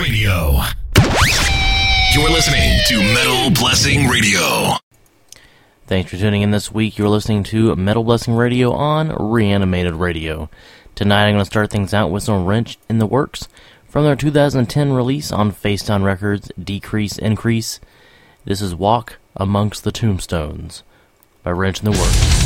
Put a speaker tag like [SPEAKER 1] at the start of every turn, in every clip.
[SPEAKER 1] Radio. You're listening to Metal Blessing Radio.
[SPEAKER 2] Thanks for tuning in this week. You're listening to Metal Blessing Radio on Reanimated Radio. Tonight I'm going to start things out with some Wrench in the Works from their 2010 release on Facedown Records, Decrease Increase. This is Walk Amongst the Tombstones by Wrench in the Works.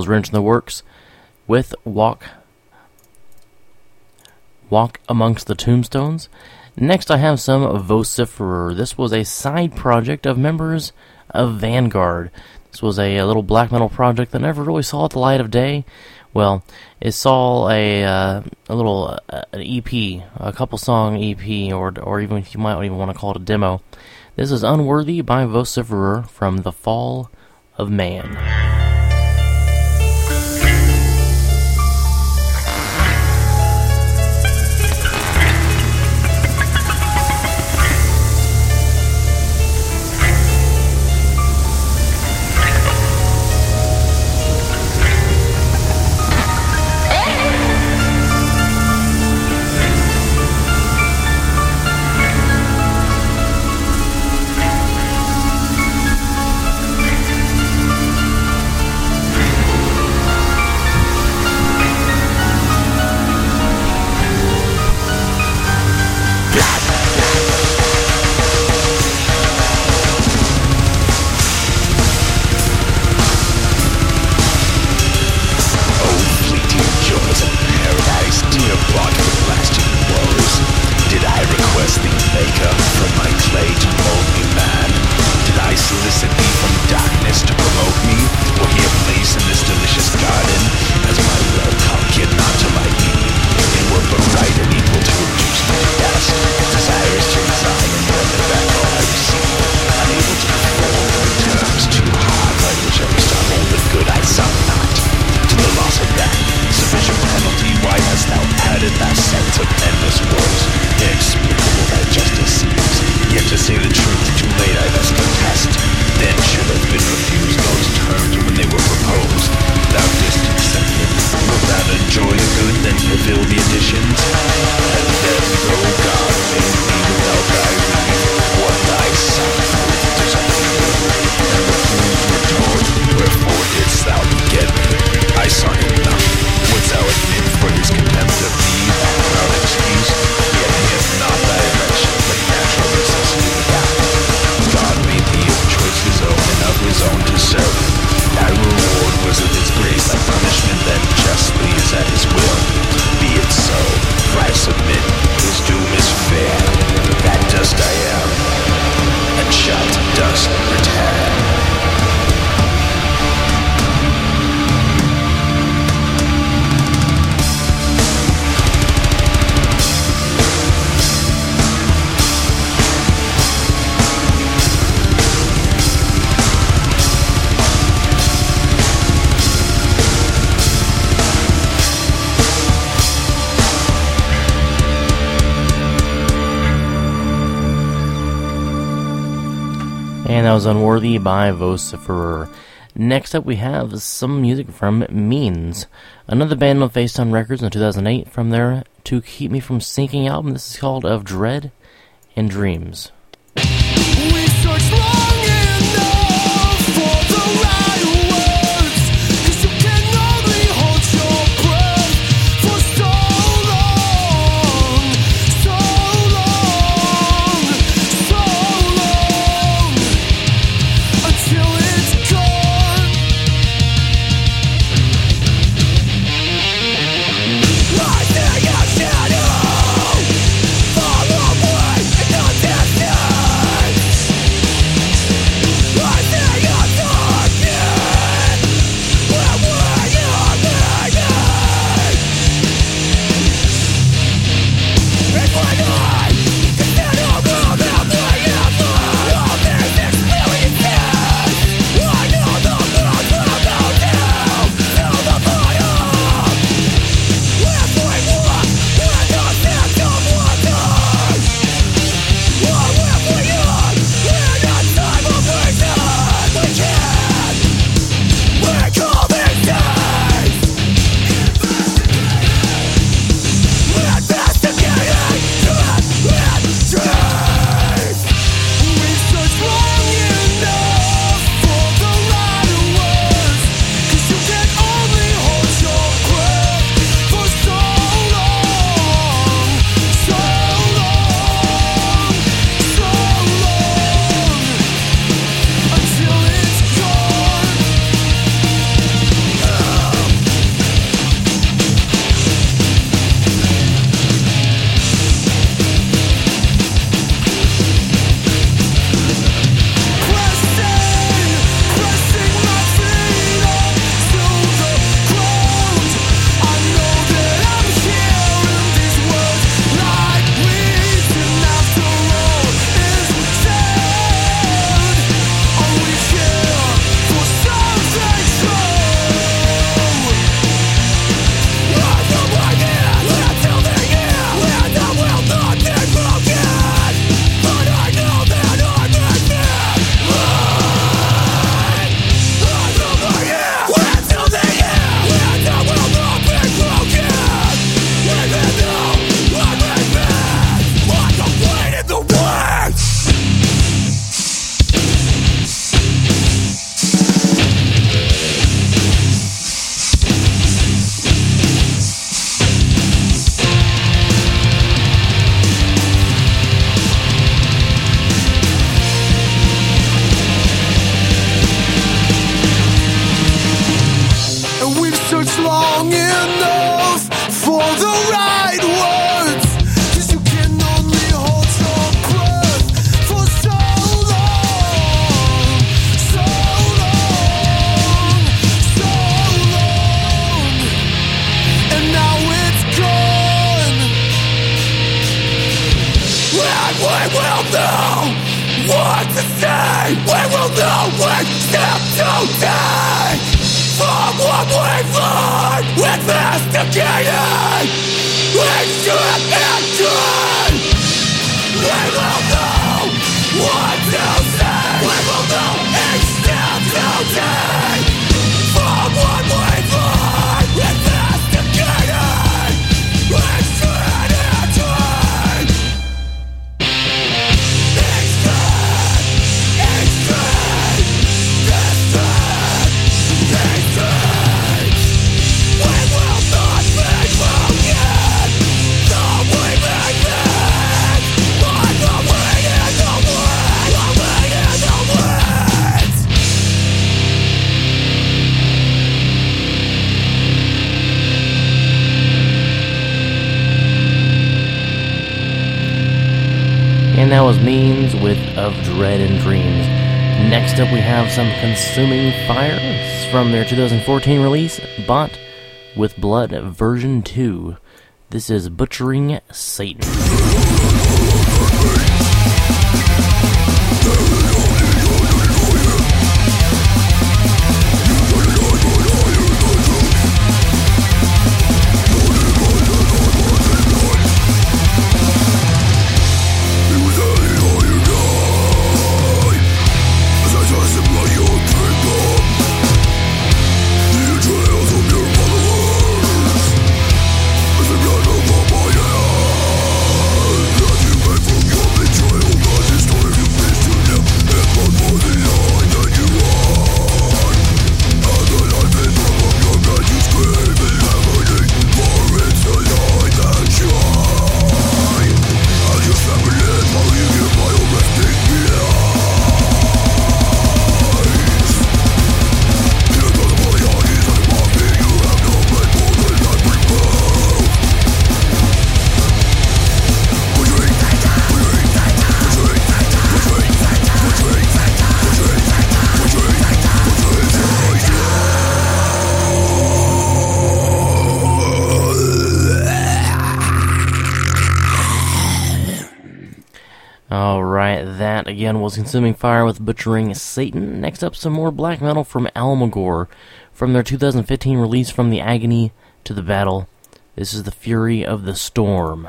[SPEAKER 2] Was Wrench in the Works with Walk Walk Amongst the Tombstones. Next, I have some Vociferer. This was a side project of members of Vanguard. This was a, a little black metal project that never really saw the light of day. Well, it saw a uh, a little uh, an EP, a couple song EP, or or even you might even want to call it a demo. This is Unworthy by Vociferer from The Fall of Man.
[SPEAKER 3] still the additions.
[SPEAKER 4] by Vociferer. Next up, we have some music from Means, another band on Facedown Records in 2008 from their To Keep Me From Sinking album. This is called Of Dread and Dreams.
[SPEAKER 2] Next up, we have some Consuming Fire This is from their 2014 release, Bought with Blood version 2. This is Butchering Satan. Was Consuming Fire with Butchering Satan. Next up, some more black metal from Almagor from their 2015 release From the Agony to the Battle. This is The Fury of the Storm.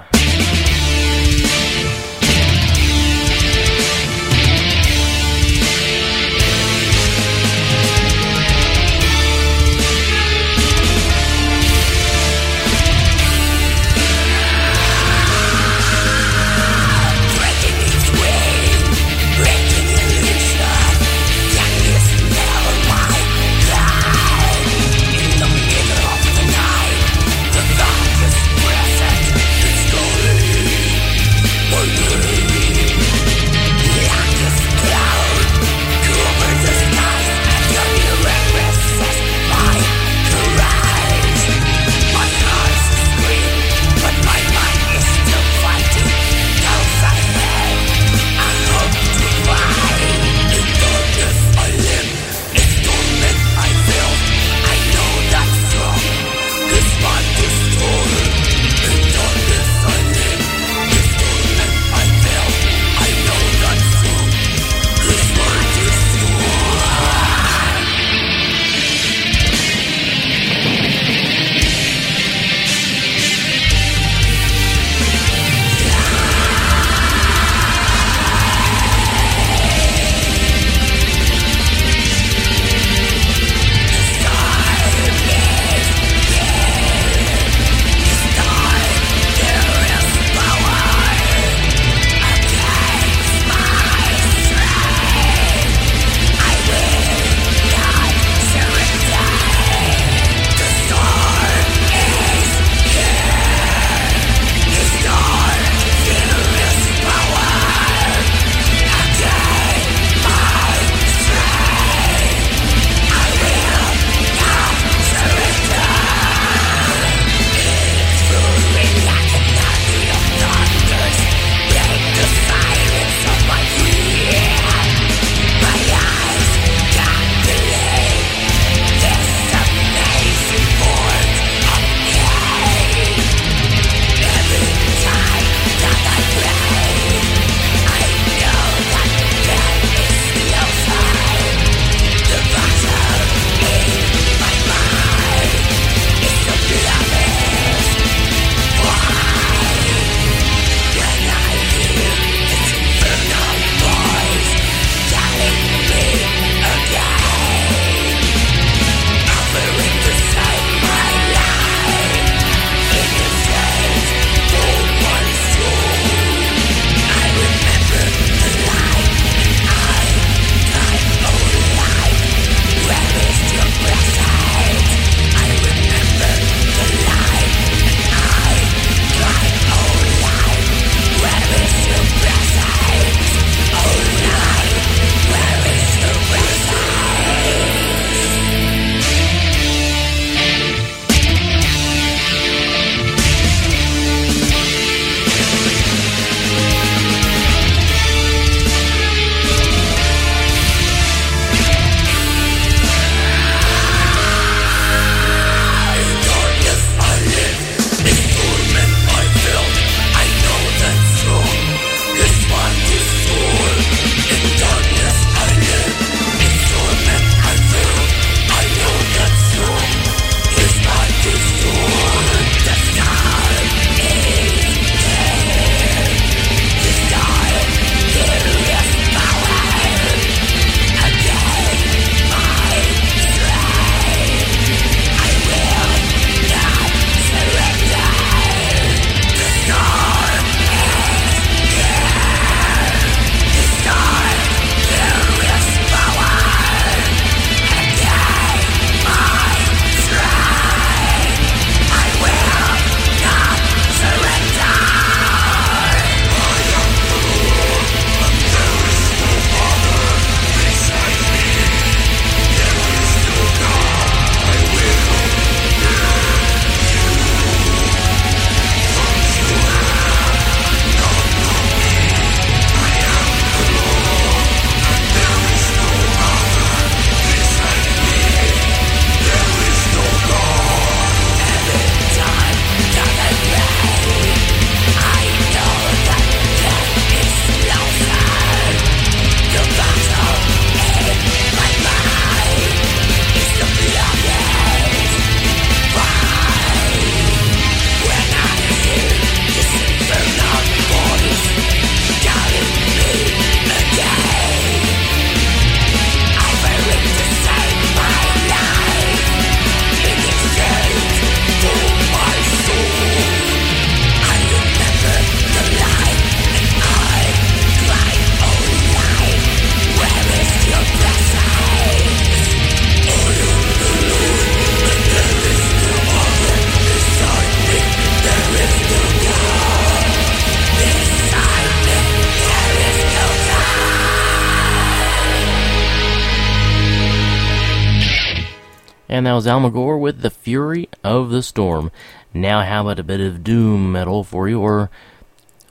[SPEAKER 2] Was Almagor with The Fury of the Storm. Now, how about a bit of doom metal for you, or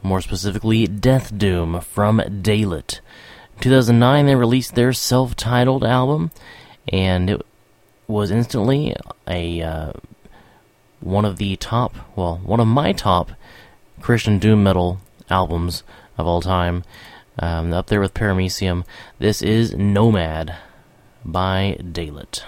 [SPEAKER 2] more specifically, Death Doom from Daylit. 2009, they released their self titled album, and it was instantly a uh, one of the top, well, one of my top Christian doom metal albums of all time. Um, up there with Paramaecium. This is Nomad by Daylit.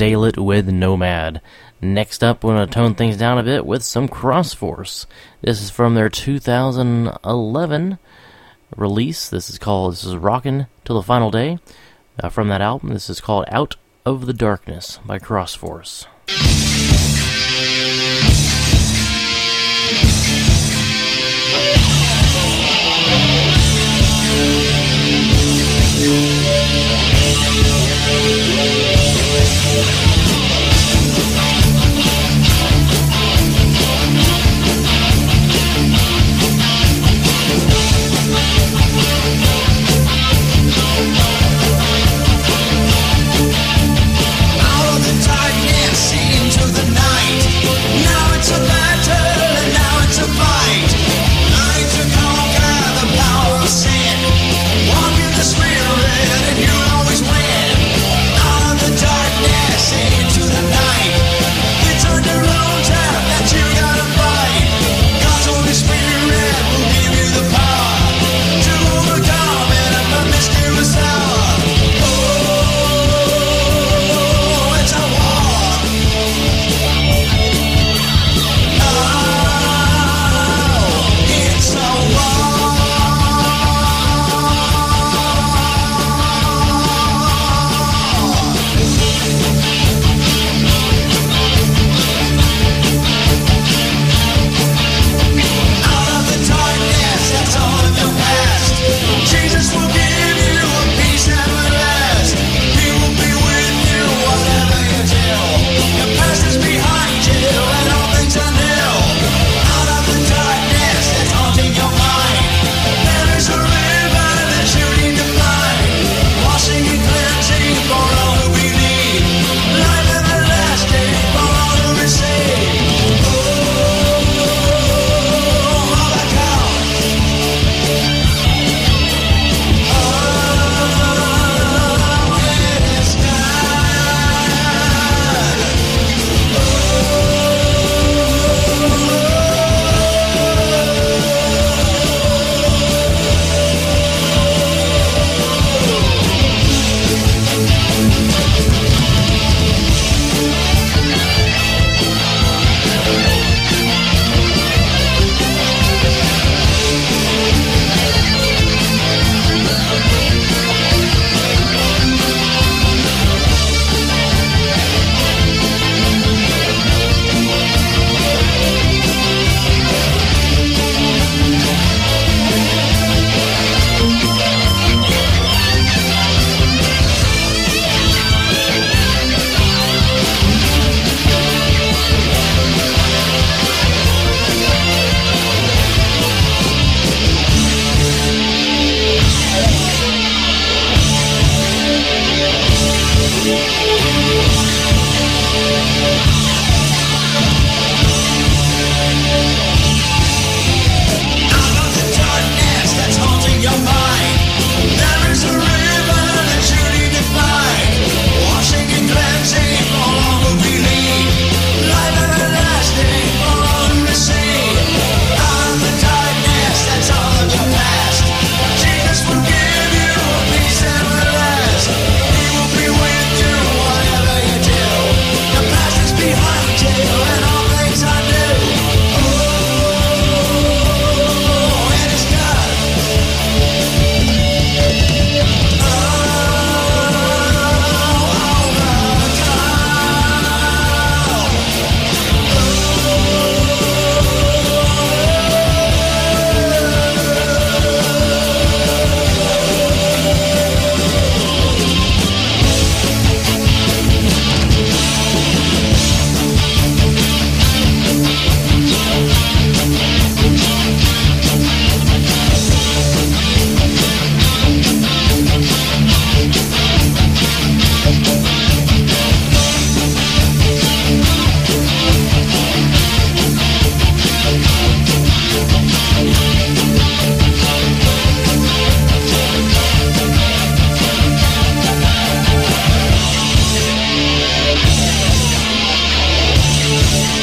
[SPEAKER 2] Daylit with Nomad. Next up, we're going to tone things down a bit with some Crossforce. This is from their 2011 release. This is called, this is Rockin' Till the Final Day. Uh, from that album, this is called Out of the Darkness by Crossforce.
[SPEAKER 5] Out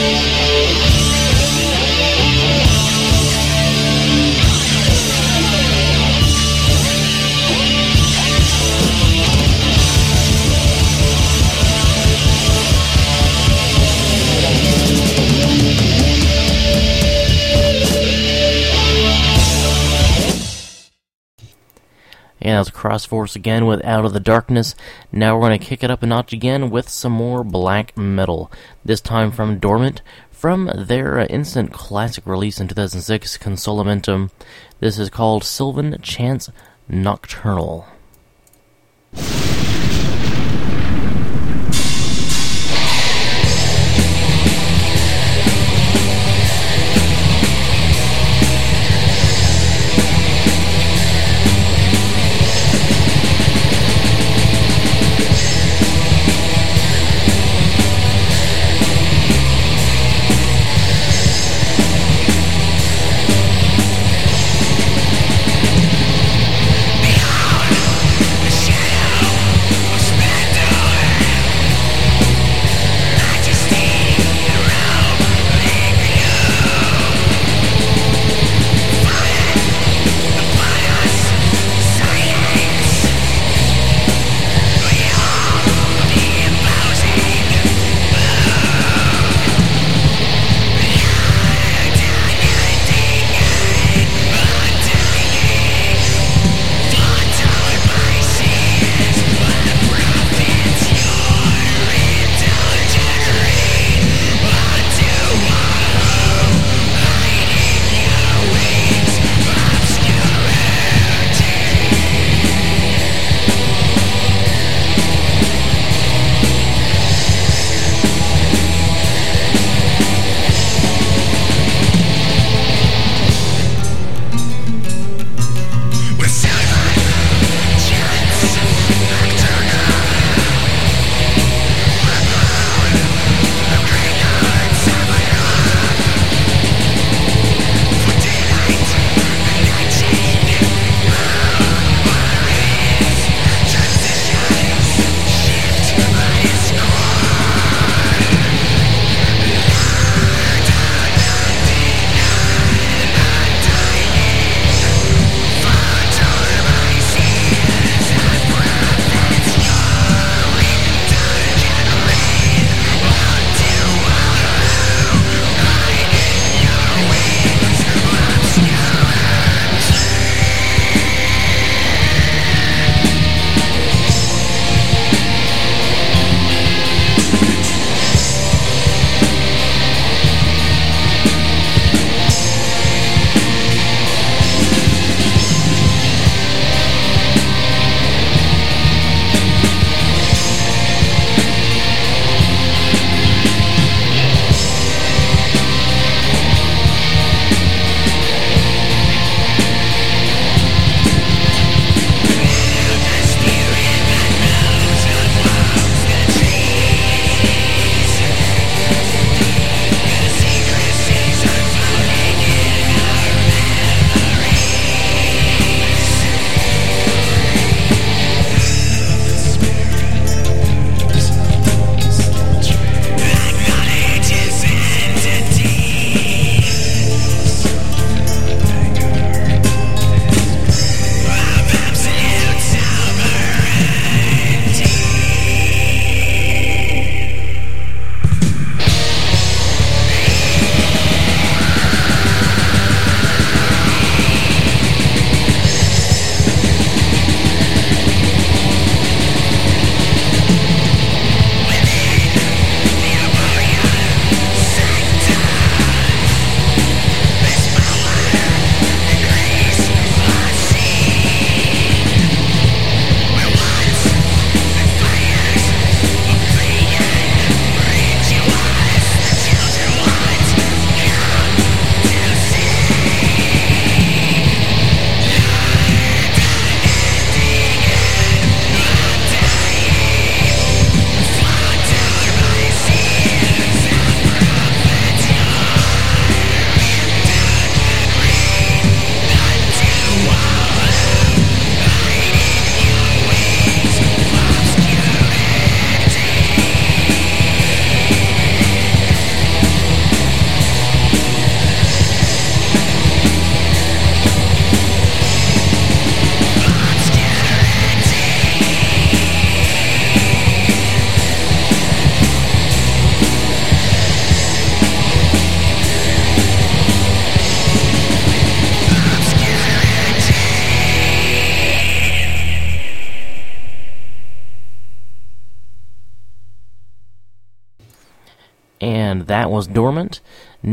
[SPEAKER 2] Thank you. Crossforce again with Out of the Darkness. Now we're going to kick it up a notch again with some more black metal. This time from Dormant, from their uh, instant classic release in 2006, Consolamentum. This is called Sylvan Chance Nocturnal.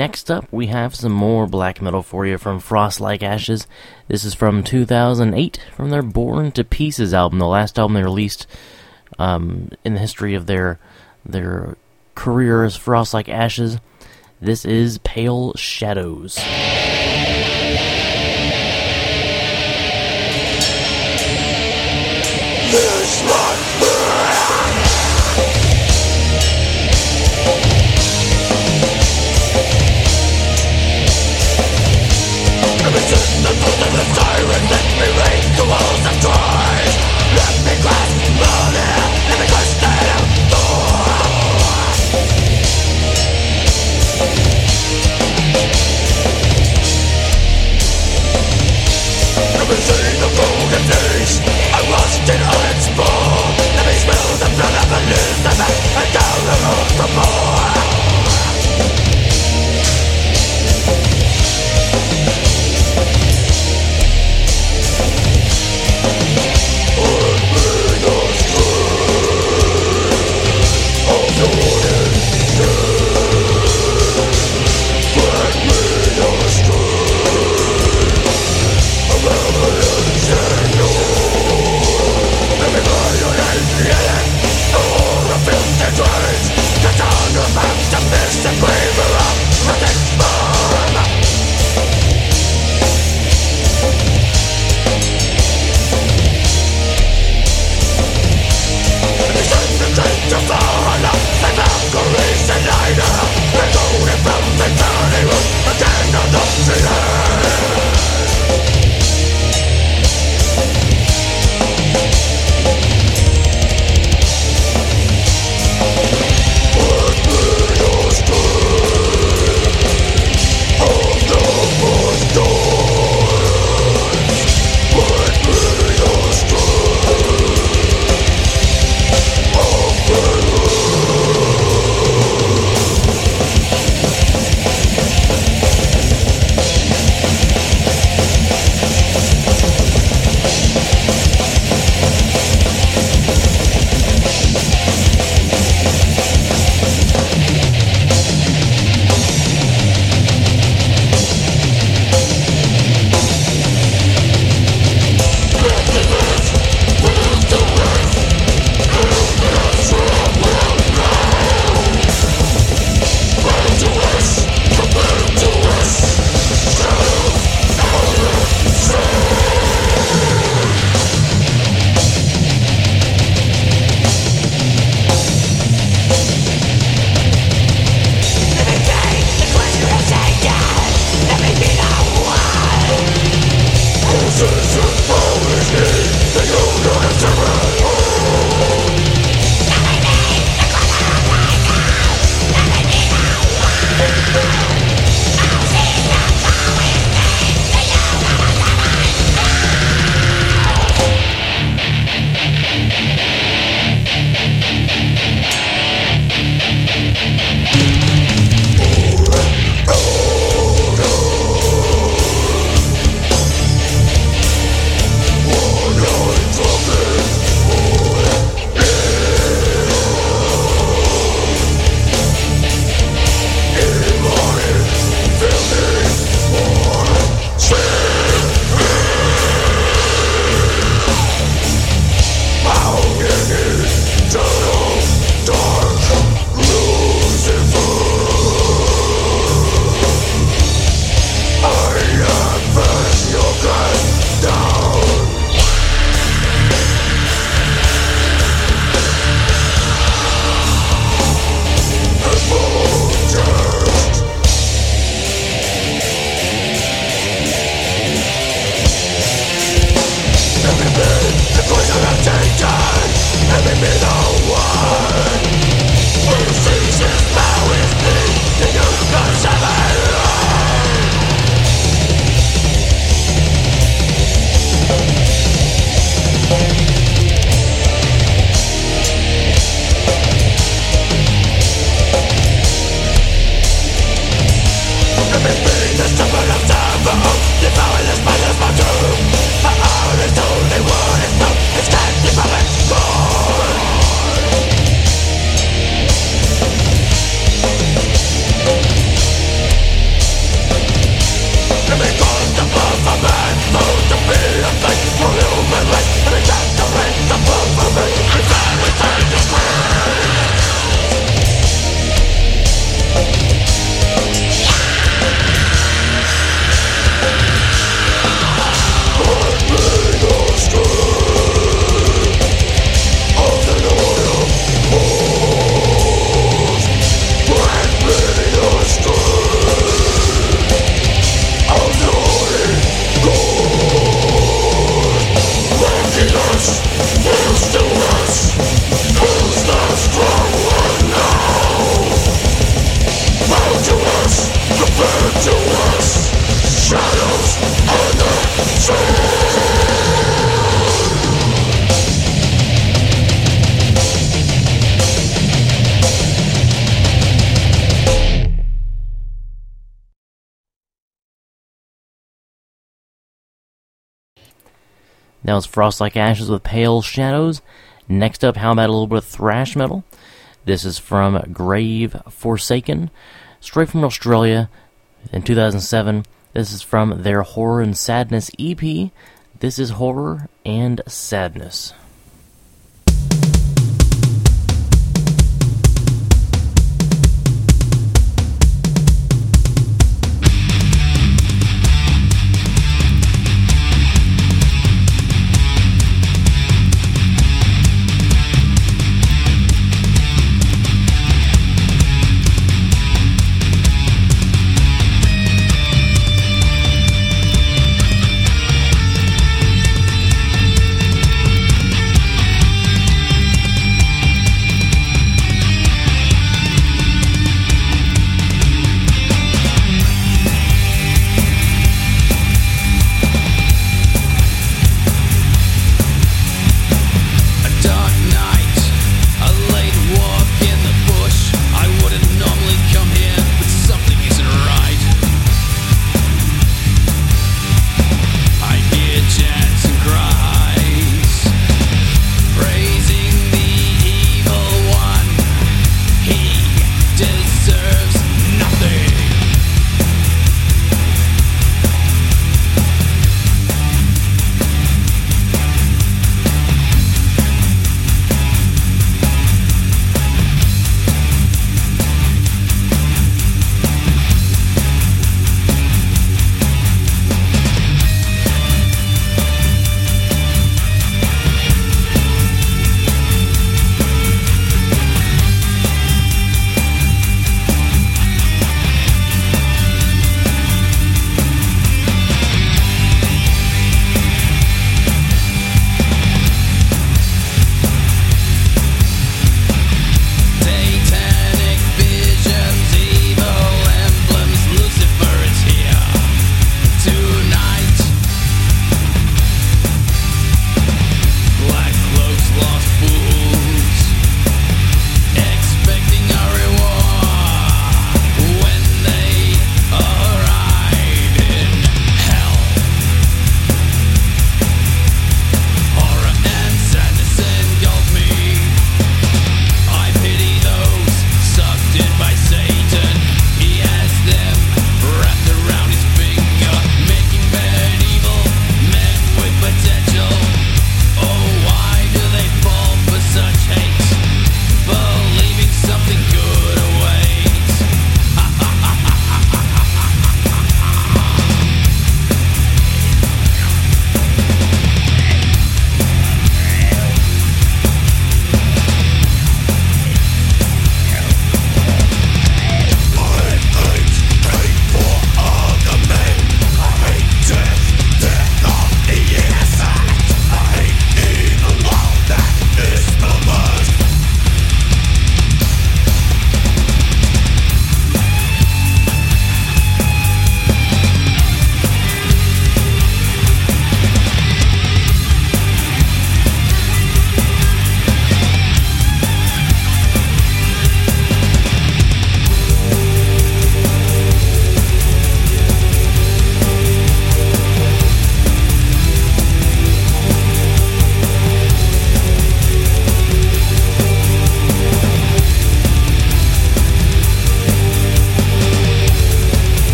[SPEAKER 2] Next up, we have some more black metal for you from Frost Like Ashes. This is from 2008 from their Born to Pieces album, the last album they released um, in the history of their their career as Frost Like Ashes. This is Pale Shadows. Was Frost Like Ashes with Pale Shadows. Next up, how about a little bit of thrash metal? This is from Grave Forsaken, straight from Australia in 2007. This is from their Horror and Sadness EP. This is Horror and Sadness.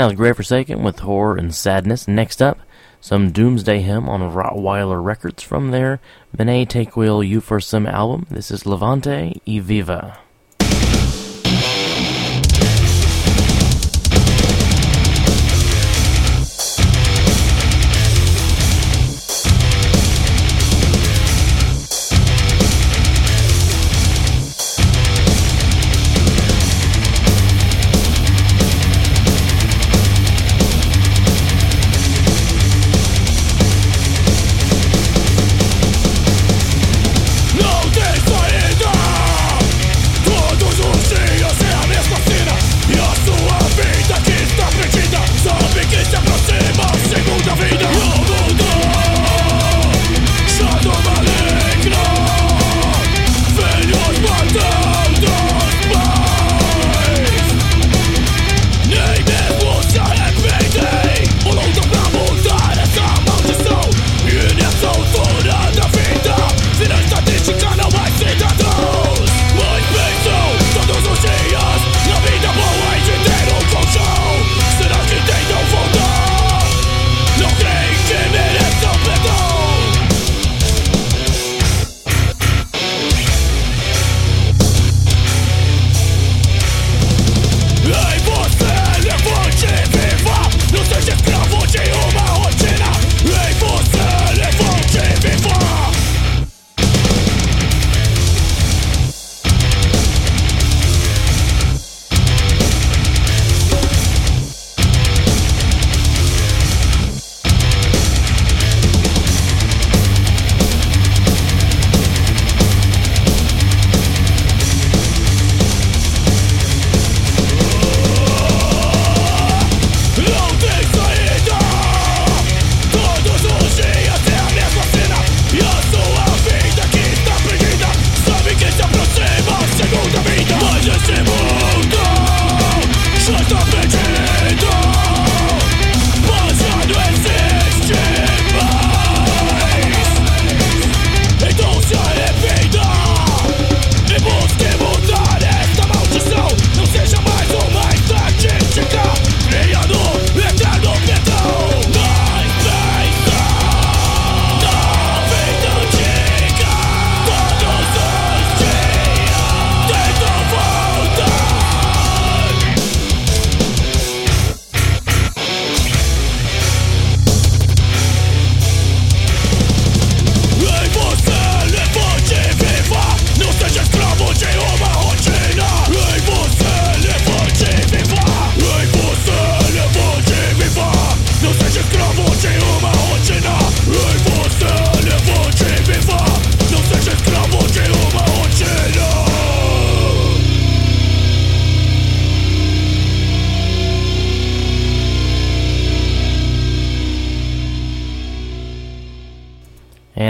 [SPEAKER 6] that was Grave Forsaken with Horror and Sadness. Next up, some Doomsday Hymn on Rottweiler Records from their Benet Take Will You For Some album. This is Levante y Viva.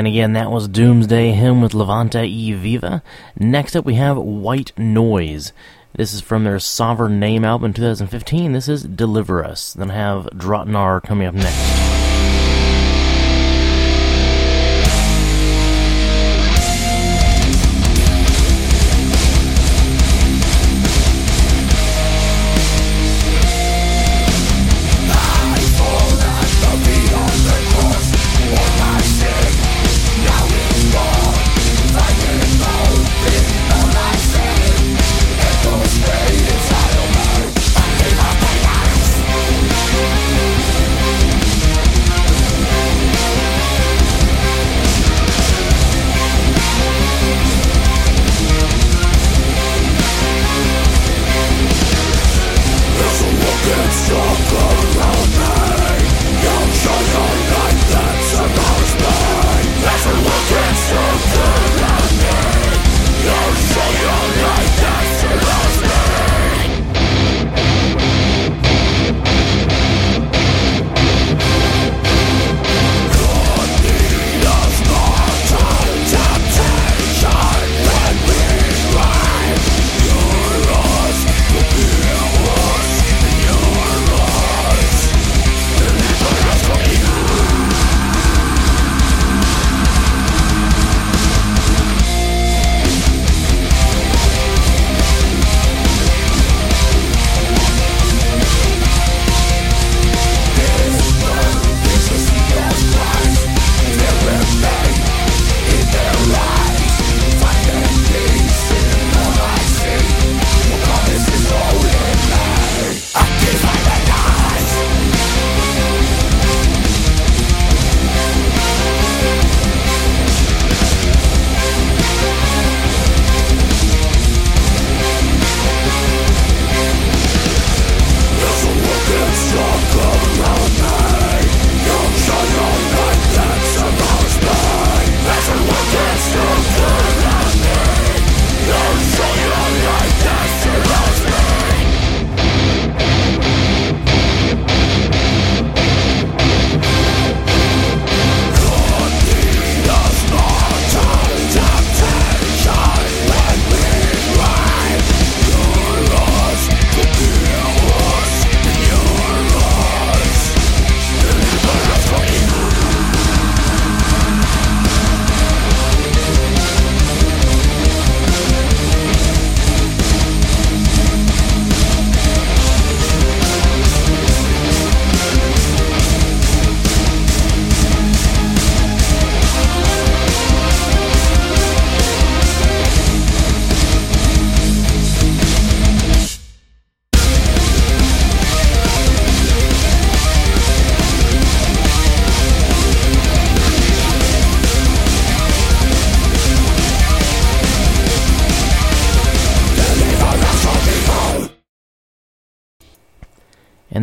[SPEAKER 6] And again, that was Doomsday Hymn with Levanta e Viva. Next up, we have White Noise. This is from their Sovereign Name album 2015. This is Deliver Us. Then I have Drottnar coming up next.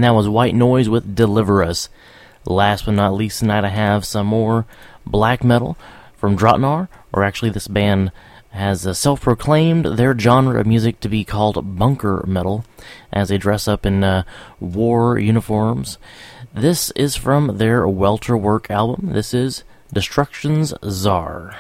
[SPEAKER 2] That was White Noise with Deliver Us. Last but not least, tonight I have some more black metal from Drottnar, or actually, this band has uh, self proclaimed their genre of music to be called bunker metal, as they dress up in uh, war uniforms. This is from their Welterwerk album. This is Destruction's Czar.